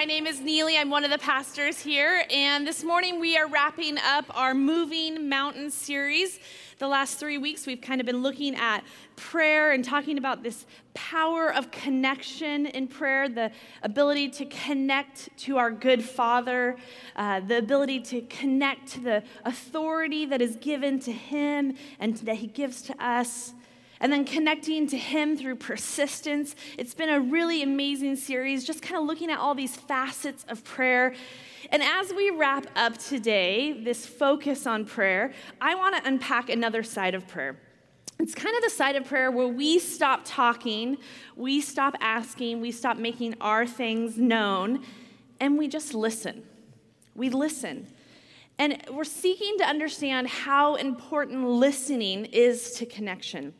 My name is Neely. I'm one of the pastors here. And this morning we are wrapping up our Moving Mountain series. The last three weeks we've kind of been looking at prayer and talking about this power of connection in prayer, the ability to connect to our good Father, uh, the ability to connect to the authority that is given to Him and that He gives to us and then connecting to Him through persistence. It's been a really amazing series, just kind of looking at all these facets of prayer. And as we wrap up today, this focus on prayer, I want to unpack another side of prayer. It's kind of the side of prayer where we stop talking, we stop asking, we stop making our things known, and we just listen. We listen. And we're seeking to understand how important listening is to connection.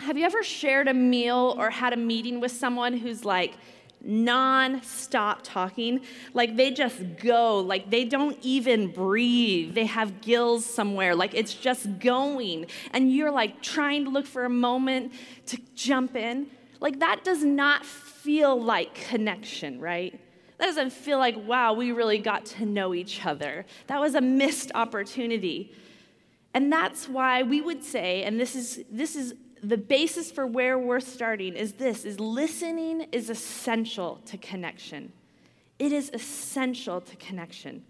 Have you ever shared a meal or had a meeting with someone who's like non-stop talking? Like they just go, like they don't even breathe. They have gills somewhere, like it's just going. And you're like trying to look for a moment to jump in. Like that does not feel like connection, right? That doesn't feel like, wow, we really got to know each other. That was a missed opportunity. And that's why we would say, and this is, this is the basis for where we're starting is this is listening is essential to connection. It is essential to connection.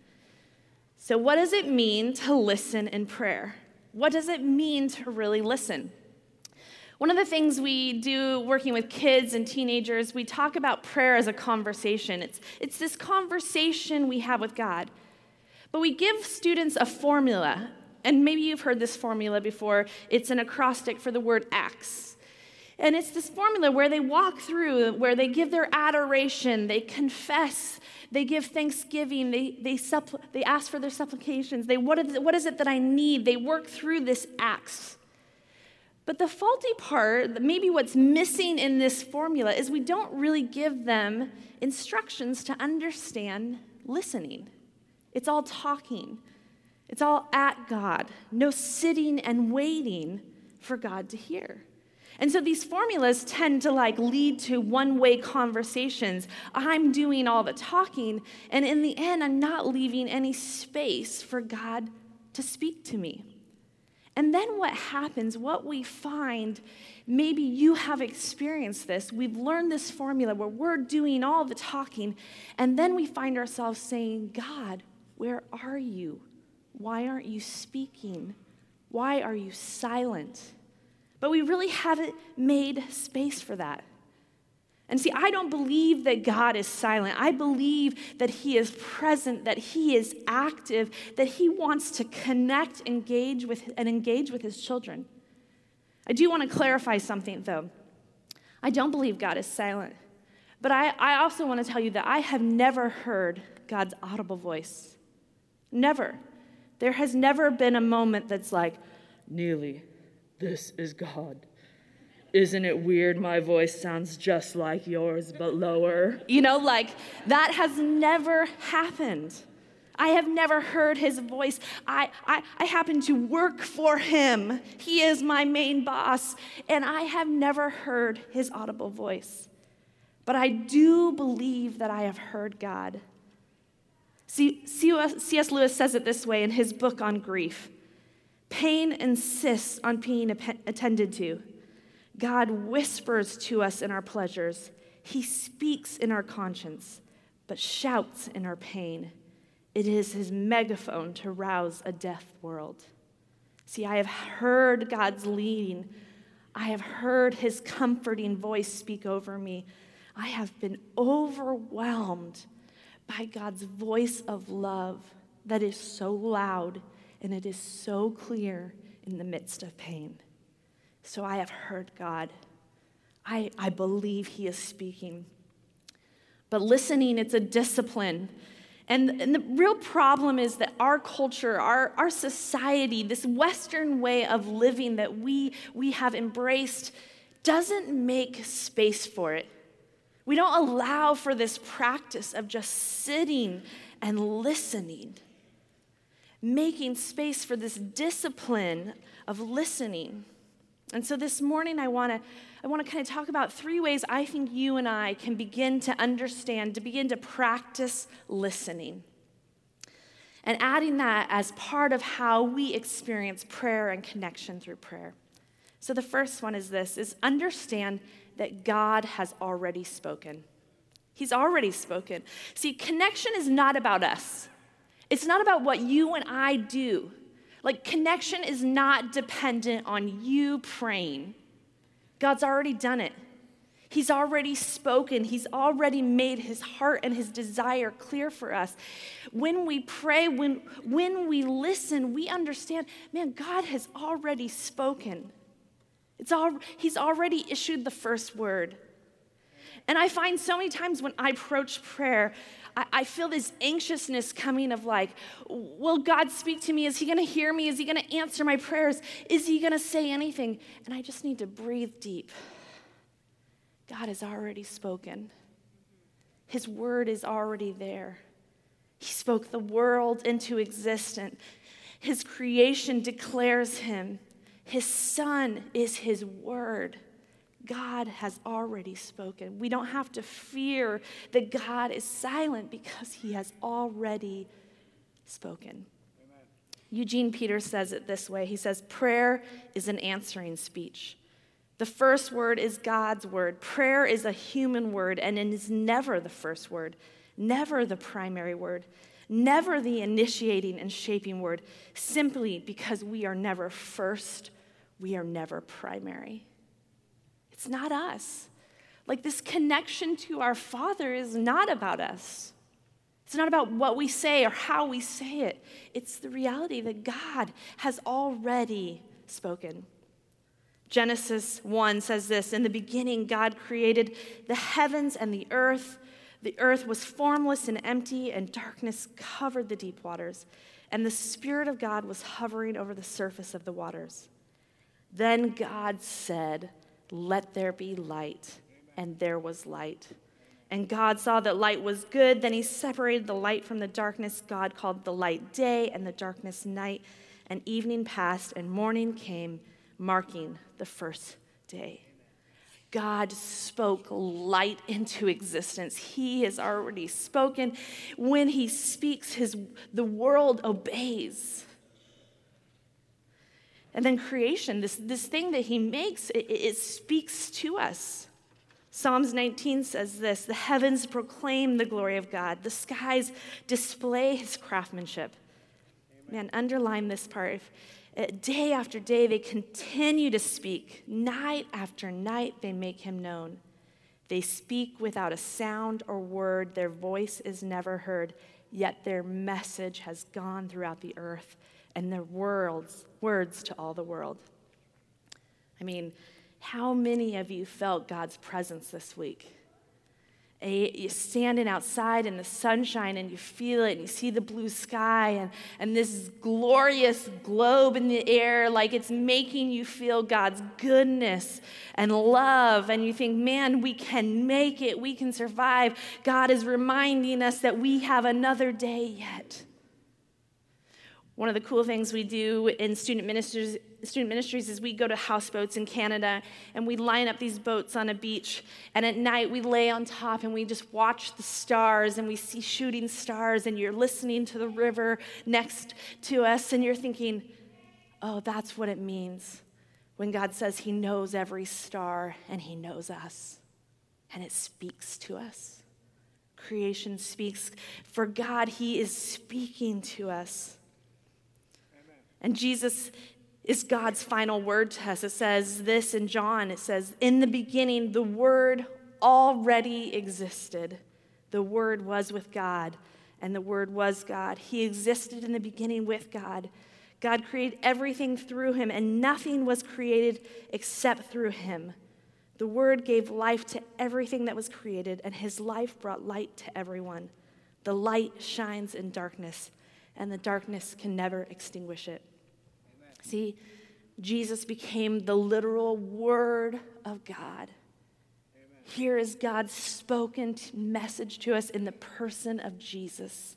So what does it mean to listen in prayer? What does it mean to really listen? One of the things we do working with kids and teenagers we talk about prayer as a conversation. It's, it's this conversation we have with god. But we give students a formula and maybe you've heard this formula before. It's an acrostic for the word acts. And it's this formula where they walk through, where they give their adoration, they confess, they give thanksgiving, they, they, suppl- they ask for their supplications. They, what, is, what is it that I need? They work through this acts. But the faulty part, maybe what's missing in this formula, is we don't really give them instructions to understand listening. It's all talking. It's all at God, no sitting and waiting for God to hear. And so these formulas tend to like lead to one-way conversations. I'm doing all the talking, and in the end I'm not leaving any space for God to speak to me. And then what happens, what we find, maybe you have experienced this. We've learned this formula where we're doing all the talking, and then we find ourselves saying, God, where are you? Why aren't you speaking? Why are you silent? But we really haven't made space for that. And see, I don't believe that God is silent. I believe that He is present, that He is active, that He wants to connect, engage with, and engage with His children. I do want to clarify something, though. I don't believe God is silent. But I, I also want to tell you that I have never heard God's audible voice. Never. There has never been a moment that's like, Neely, this is God. Isn't it weird my voice sounds just like yours, but lower? You know, like that has never happened. I have never heard his voice. I, I, I happen to work for him. He is my main boss, and I have never heard his audible voice. But I do believe that I have heard God. C.S. Lewis says it this way in his book on grief Pain insists on being attended to. God whispers to us in our pleasures, He speaks in our conscience, but shouts in our pain. It is His megaphone to rouse a deaf world. See, I have heard God's leading. I have heard His comforting voice speak over me. I have been overwhelmed by God's voice of love that is so loud and it is so clear in the midst of pain. So I have heard God. I, I believe He is speaking. But listening, it's a discipline. And, and, the real problem is that our culture, our, our society, this Western way of living that we, we have embraced, doesn't make space for it. We don't allow for this practice of just sitting and listening, making space for this discipline of listening. And so this morning, I want to I want to kind of talk about three ways I think you and I can begin to understand, to begin to practice listening. And adding that as part of how we experience prayer and connection through prayer. So the first one is this is understand that God has already spoken. He's already spoken. See, connection is not about us. It's not about what you and I do. Like, connection is not dependent on you praying. God's already done it. He's already spoken. He's already made his heart and his desire clear for us. When we pray, when, when we listen, we understand, man, God has already spoken. It's all, he's already issued the first word. And I find so many times when I approach prayer, I, I feel this anxiousness coming of like, will God speak to me? Is he going to hear me? Is he going to answer my prayers? Is he going to say anything? And I just need to breathe deep. God has already spoken, his word is already there. He spoke the world into existence. His creation declares him. His son is his word. God has already spoken. We don't have to fear that God is silent because he has already spoken. Amen. Eugene Peterson says it this way He says, Prayer is an answering speech. The first word is God's word. Prayer is a human word, and it is never the first word, never the primary word, never the initiating and shaping word, simply because we are never first we are never primary. It's not us. Like this connection to our Father is not about us. It's not about what we say or how we say it. It's the reality that God has already spoken. Genesis 1 says this In the beginning, God created the heavens and the earth. The earth was formless and empty, and darkness covered the deep waters. And the Spirit of God was hovering over the surface of the waters. Then God said, Let there be light. And there was light. And God saw that light was good. Then he separated the light from the darkness. God called the light day and the darkness night. And evening passed and morning came, marking the first day. God spoke light into existence. He has already spoken. When he speaks, his, the world obeys. And then creation, this, this thing that he makes, it, it speaks to us. Psalms 19 says this The heavens proclaim the glory of God, the skies display his craftsmanship. Man, underline this part. If, uh, day after day, they continue to speak. Night after night, they make him known. They speak without a sound or word. Their voice is never heard, yet their message has gone throughout the earth and their words, words to all the world. I mean, how many of you felt God's presence this week? you're standing outside in the sunshine and you feel it and you see the blue sky and, and this glorious globe in the air like it's making you feel god's goodness and love and you think man we can make it we can survive god is reminding us that we have another day yet one of the cool things we do in student ministries, student ministries is we go to houseboats in Canada and we line up these boats on a beach. And at night we lay on top and we just watch the stars and we see shooting stars. And you're listening to the river next to us and you're thinking, oh, that's what it means when God says He knows every star and He knows us. And it speaks to us. Creation speaks. For God, He is speaking to us. And Jesus is God's final word to us. It says this in John it says, In the beginning, the Word already existed. The Word was with God, and the Word was God. He existed in the beginning with God. God created everything through him, and nothing was created except through him. The Word gave life to everything that was created, and his life brought light to everyone. The light shines in darkness, and the darkness can never extinguish it. See, Jesus became the literal Word of God. Amen. Here is God's spoken message to us in the person of Jesus.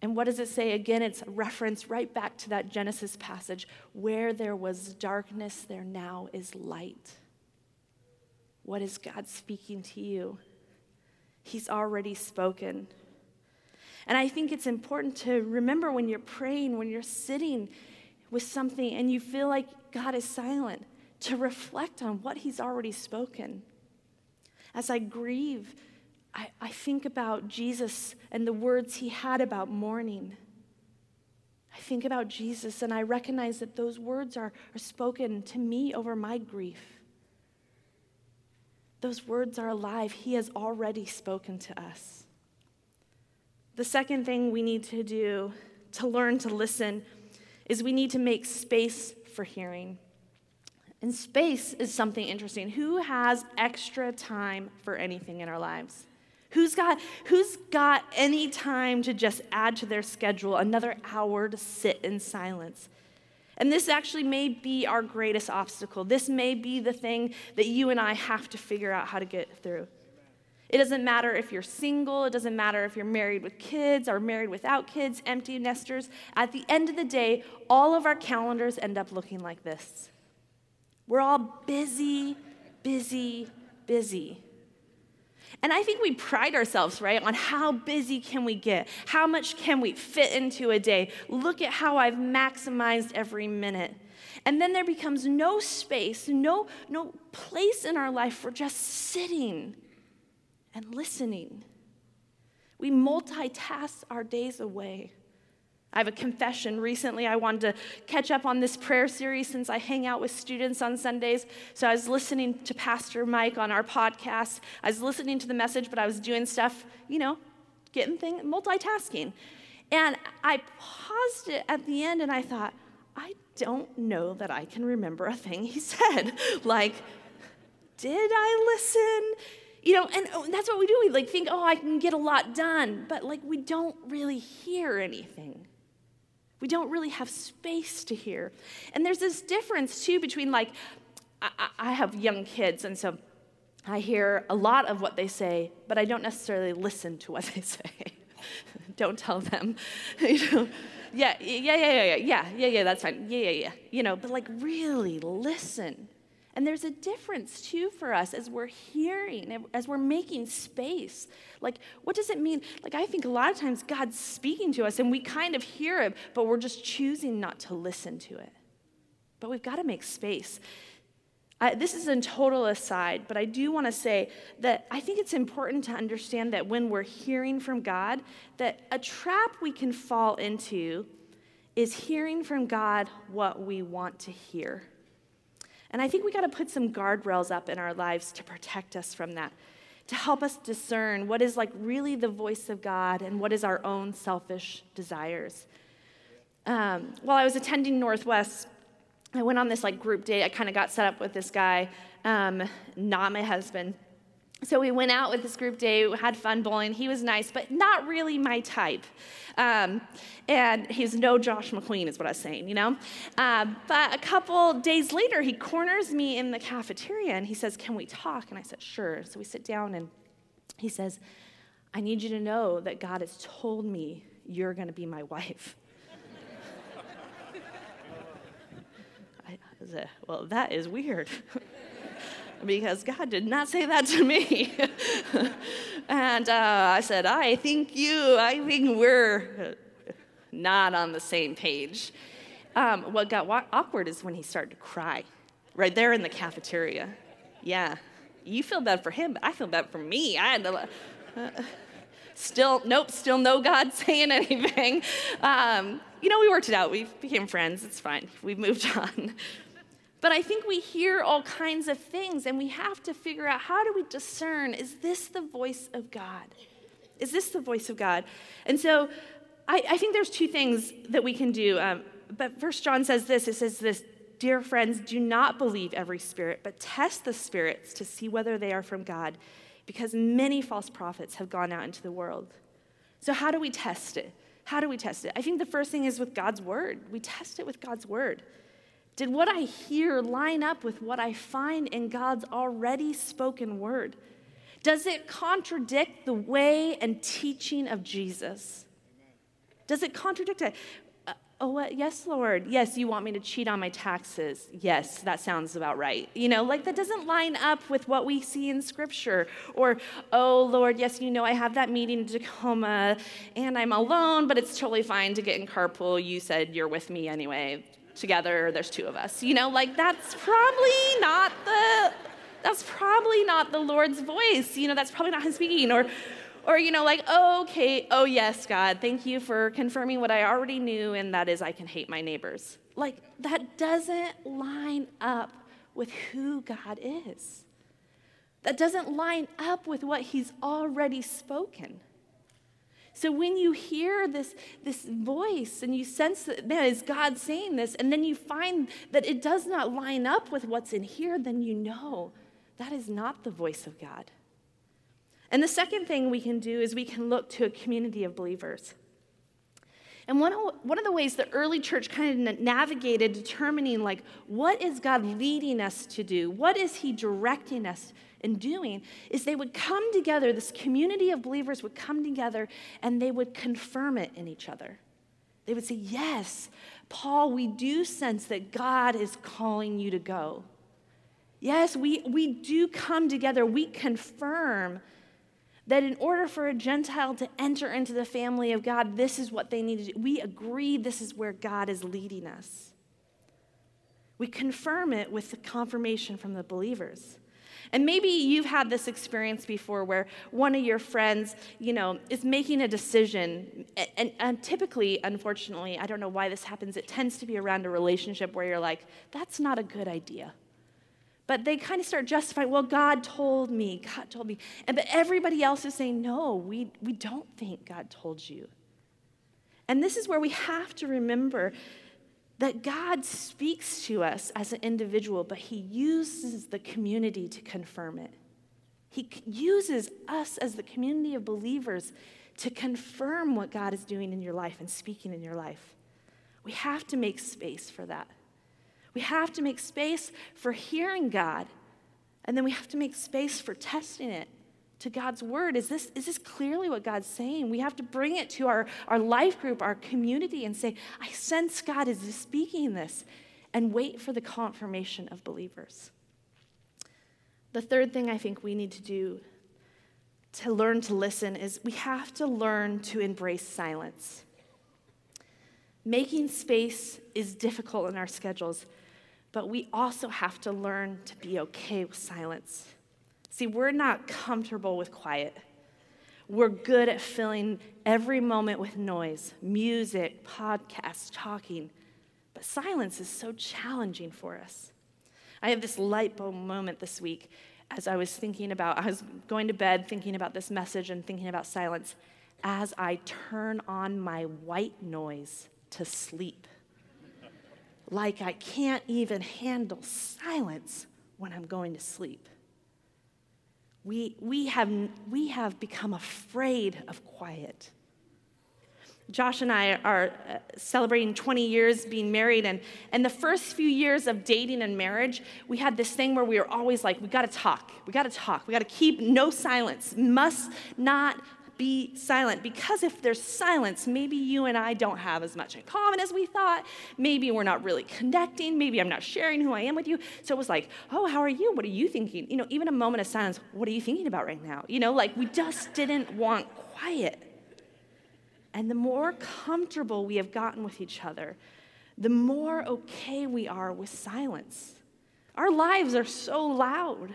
And what does it say? Again, it's a reference right back to that Genesis passage where there was darkness, there now is light. What is God speaking to you? He's already spoken. And I think it's important to remember when you're praying, when you're sitting with something and you feel like God is silent, to reflect on what He's already spoken. As I grieve, I, I think about Jesus and the words He had about mourning. I think about Jesus and I recognize that those words are, are spoken to me over my grief. Those words are alive. He has already spoken to us. The second thing we need to do to learn to listen is we need to make space for hearing. And space is something interesting. Who has extra time for anything in our lives? Who's got, who's got any time to just add to their schedule another hour to sit in silence? And this actually may be our greatest obstacle. This may be the thing that you and I have to figure out how to get through. It doesn't matter if you're single, it doesn't matter if you're married with kids or married without kids, empty nesters. At the end of the day, all of our calendars end up looking like this. We're all busy, busy, busy. And I think we pride ourselves, right, on how busy can we get? How much can we fit into a day? Look at how I've maximized every minute. And then there becomes no space, no, no place in our life for just sitting and listening. We multitask our days away. I have a confession. Recently, I wanted to catch up on this prayer series since I hang out with students on Sundays. So I was listening to Pastor Mike on our podcast. I was listening to the message, but I was doing stuff, you know, getting things, multitasking. And I paused it at the end and I thought, I don't know that I can remember a thing he said. like, did I listen? You know, and oh, that's what we do. We like think, oh, I can get a lot done, but like we don't really hear anything. We don't really have space to hear. And there's this difference, too, between like, I, I have young kids, and so I hear a lot of what they say, but I don't necessarily listen to what they say. don't tell them. you know, yeah, yeah, yeah, yeah, yeah, yeah, yeah, yeah, that's fine. Yeah, yeah, yeah. You know, but like really listen. And there's a difference too for us as we're hearing, as we're making space. Like, what does it mean? Like, I think a lot of times God's speaking to us and we kind of hear Him, but we're just choosing not to listen to it. But we've got to make space. I, this is a total aside, but I do want to say that I think it's important to understand that when we're hearing from God, that a trap we can fall into is hearing from God what we want to hear. And I think we got to put some guardrails up in our lives to protect us from that, to help us discern what is like really the voice of God and what is our own selfish desires. Um, while I was attending Northwest, I went on this like group date. I kind of got set up with this guy, um, not my husband. So we went out with this group day, we had fun bowling. He was nice, but not really my type. Um, and he's no Josh McQueen, is what I was saying, you know? Um, but a couple days later, he corners me in the cafeteria and he says, Can we talk? And I said, Sure. So we sit down and he says, I need you to know that God has told me you're going to be my wife. I said, Well, that is weird. because God did not say that to me. and uh, I said, I think you, I think we're not on the same page. Um, what got wa- awkward is when he started to cry right there in the cafeteria. Yeah, you feel bad for him, but I feel bad for me. I had to. Uh, still, nope, still no God saying anything. Um, you know, we worked it out. We became friends. It's fine. We moved on. But I think we hear all kinds of things and we have to figure out how do we discern is this the voice of God? Is this the voice of God? And so I, I think there's two things that we can do. Um, but First John says this it says this, Dear friends, do not believe every spirit, but test the spirits to see whether they are from God, because many false prophets have gone out into the world. So, how do we test it? How do we test it? I think the first thing is with God's word. We test it with God's word. Did what I hear line up with what I find in God's already spoken word? Does it contradict the way and teaching of Jesus? Does it contradict it? Uh, oh, what? Yes, Lord. Yes, you want me to cheat on my taxes. Yes, that sounds about right. You know, like that doesn't line up with what we see in Scripture. Or, oh, Lord, yes, you know, I have that meeting in Tacoma and I'm alone, but it's totally fine to get in carpool. You said you're with me anyway. Together, there's two of us. You know, like that's probably not the. That's probably not the Lord's voice. You know, that's probably not Him speaking. Or, or, you know, like, oh, okay, oh, yes, God, thank you for confirming what I already knew, and that is I can hate my neighbors. Like, that doesn't line up with who God is. That doesn't line up with what He's already spoken. So when you hear this, this voice and you sense that, man, is God saying this, and then you find that it does not line up with what's in here, then you know that is not the voice of God. And the second thing we can do is we can look to a community of believers. And one of, one of the ways the early church kind of navigated determining, like, what is God leading us to do? What is He directing us in doing? Is they would come together, this community of believers would come together and they would confirm it in each other. They would say, Yes, Paul, we do sense that God is calling you to go. Yes, we, we do come together, we confirm that in order for a Gentile to enter into the family of God, this is what they need to do. We agree this is where God is leading us. We confirm it with the confirmation from the believers. And maybe you've had this experience before where one of your friends, you know, is making a decision. And, and, and, typically, unfortunately, I don't know why this happens, it tends to be around a relationship where you're like, that's not a good idea. But they kind of start justifying, well, God told me, God told me. And but everybody else is saying, no, we, we don't think God told you. And this is where we have to remember that God speaks to us as an individual, but He uses the community to confirm it. He uses us as the community of believers to confirm what God is doing in your life and speaking in your life. We have to make space for that. We have to make space for hearing God. And then we have to make space for testing it to God's word. Is this, is this clearly what God's saying? We have to bring it to our, our life group, our community, and say, I sense God is speaking this, and wait for the confirmation of believers. The third thing I think we need to do to learn to listen is we have to learn to embrace silence. Making space is difficult in our schedules but we also have to learn to be okay with silence. See, we're not comfortable with quiet. We're good at filling every moment with noise, music, podcasts, talking. But silence is so challenging for us. I have this light bulb moment this week as I was thinking about, I was going to bed thinking about this message and thinking about silence as I turn on my white noise to sleep like I can't even handle silence when I'm going to sleep. We, we, have, we have become afraid of quiet. Josh and I are uh, celebrating 20 years being married, and, and the first few years of dating and marriage, we had this thing where we were always like, we gotta talk, we gotta talk, we gotta keep no silence, must not be silent. Because if there's silence, maybe you and I don't have as much in common as we thought. Maybe we're not really connecting. Maybe I'm not sharing who I am with you. So it was like, oh, how are you? What are you thinking? You know, even a moment of silence, what are you thinking about right now? You know, like we just didn't want quiet. And the more comfortable we have gotten with each other, the more okay we are with silence. Our lives are so loud.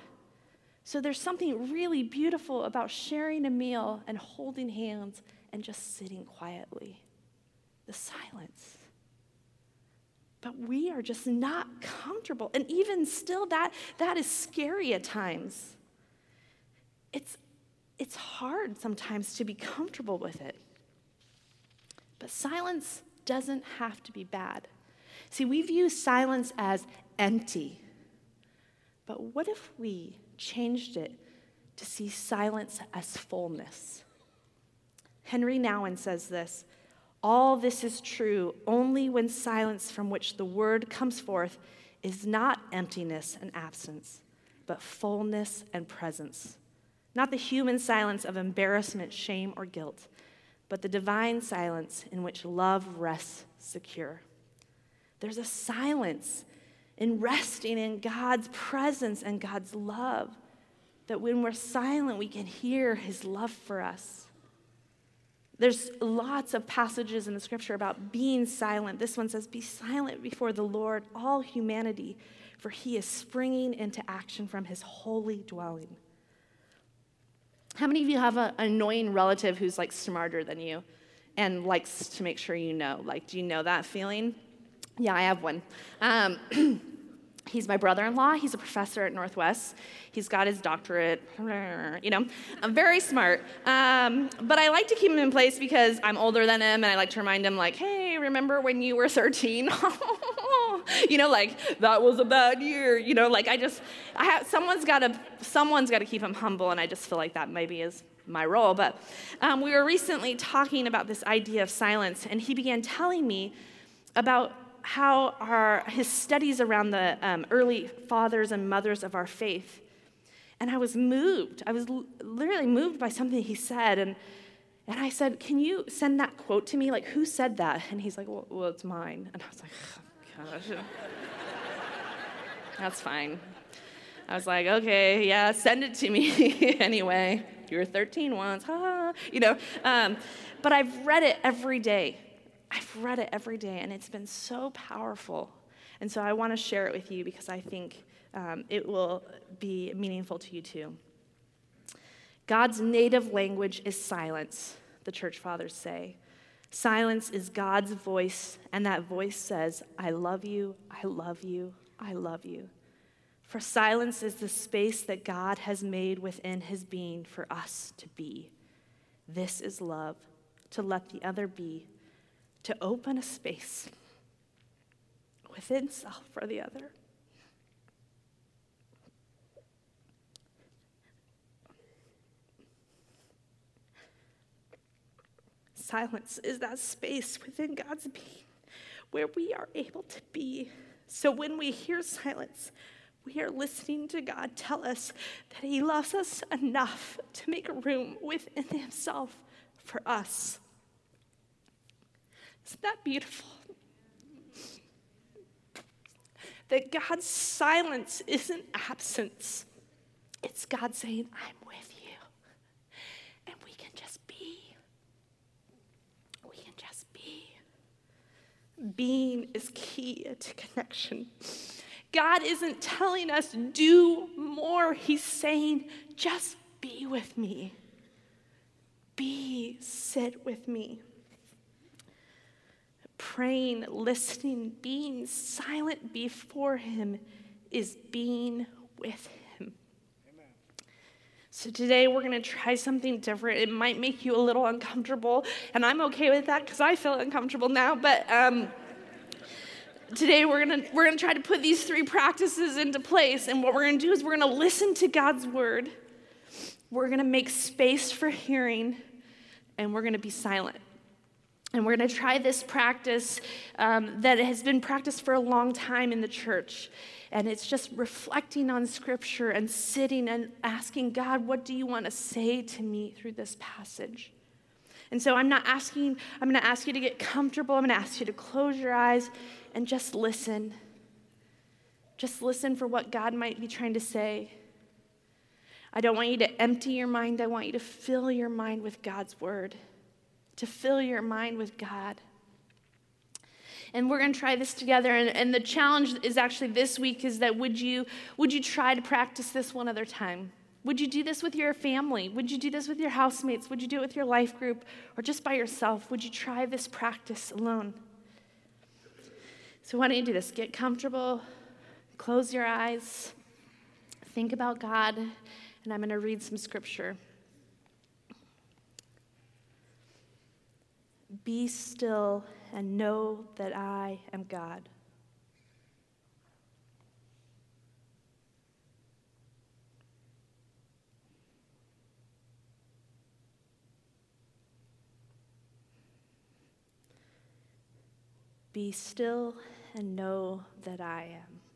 So there's something really beautiful about sharing a meal and holding hands and just sitting quietly. The silence. But we are just not comfortable. And even still, that, that is scary at times. It's, it's hard sometimes to be comfortable with it. But silence doesn't have to be bad. See, we view silence as empty. But what if we changed it to see silence as fullness. Henri Nouwen says this All this is true only when silence from which the word comes forth is not emptiness and absence, but fullness and presence. Not the human silence of embarrassment, shame, or guilt, but the divine silence in which love rests secure. There's a silence in resting in God's presence and God's love that when we're silent, we can hear his love for us. There's lots of passages in the scripture about being silent. This one says, Be silent before the Lord, all humanity, for he is springing into action from his holy dwelling. How many of you have an annoying relative who's like smarter than you and likes to make sure you know? Like, do you know that feeling? Yeah, I have one. Um, He's my brother in law. He's a professor at Northwest. He's got his doctorate. You know, I'm very smart. Um, but I like to keep him in place because I'm older than him, and I like to remind him, like, hey, remember when you were 13? you know, like that was a bad year. You know, like I just, I have someone's got to, someone's got to keep him humble, and I just feel like that maybe is my role. But um, we were recently talking about this idea of silence, and he began telling me about how our, his studies around the um, early fathers and mothers of our faith. And I was moved. I was literally moved by something he said. And, and I said, Can you send that quote to me? Like, who said that? And he's like, Well, well it's mine. And I was like, oh, Gosh. That's fine. I was like, Okay, yeah, send it to me anyway. You were 13 once, ha, you know. Um, but I've read it every day I've read it every day and it's been so powerful. And so I want to share it with you because I think um, it will be meaningful to you too. God's native language is silence, the church fathers say. Silence is God's voice, and that voice says, I love you, I love you, I love you. For silence is the space that God has made within his being for us to be. This is love, to let the other be to open a space within self for the other. Silence is that space within God's being where we are able to be. So when we hear silence, we are listening to God tell us that He loves us enough to make room within Himself for us. Isn't that beautiful? That God's silence isn't absence, it's God saying, I'm with you. And we can just be. We can just be. Being is key to connection. God isn't telling us, do more. He's saying, just be with me. Be, sit with me praying, listening, being silent before Him is being with Him. Amen. So today we're going to try something different. It might make you a little uncomfortable, and I'm okay with that because I feel uncomfortable now. But um, today we're going to we're going to try to put these three practices into place, and what we're going to do is we're going to listen to God's word. We're going to make space for hearing, and we're going to be silent. And we're going to try this practice um, that has been practiced for a long time in the church. And it's just reflecting on Scripture and sitting and asking God, what do you want to say to me through this passage? And so I'm not asking, I'm going to ask you to get comfortable. I'm going to ask you to close your eyes and just listen. Just listen for what God might be trying to say. I don't want you to empty your mind, I want you to fill your mind with God's word to fill your mind with God. And we're going to try this together. And, and the challenge is actually this week is that would you, would you try to practice this one other time? Would you do this with your family? Would you do this with your housemates? Would you do it with your life group or just by yourself? Would you try this practice alone? So, why don't you do this? Get comfortable, close your eyes, think about God, and I'm going to read some scripture. Be still and know that I am God. Be still and know that I am.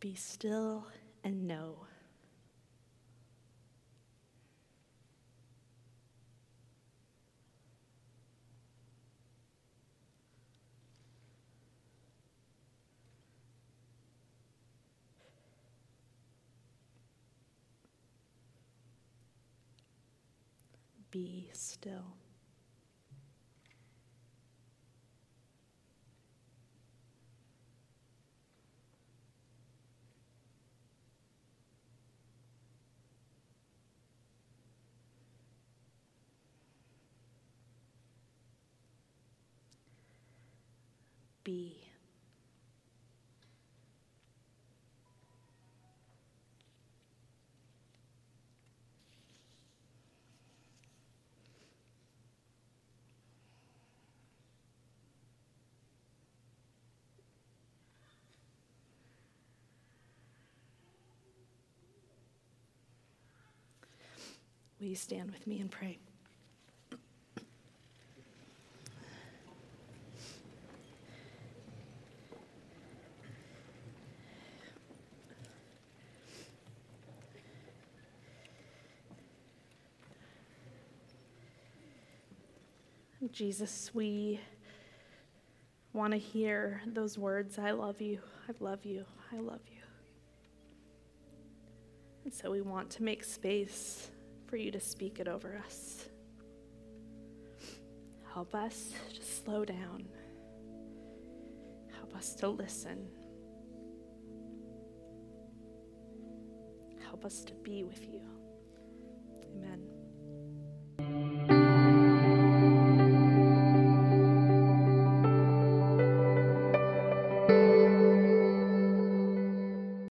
Be still and know. Be still. Be. Will you stand with me and pray? Jesus, we want to hear those words I love you, I love you, I love you. And so we want to make space for you to speak it over us. Help us to slow down, help us to listen, help us to be with you. Amen.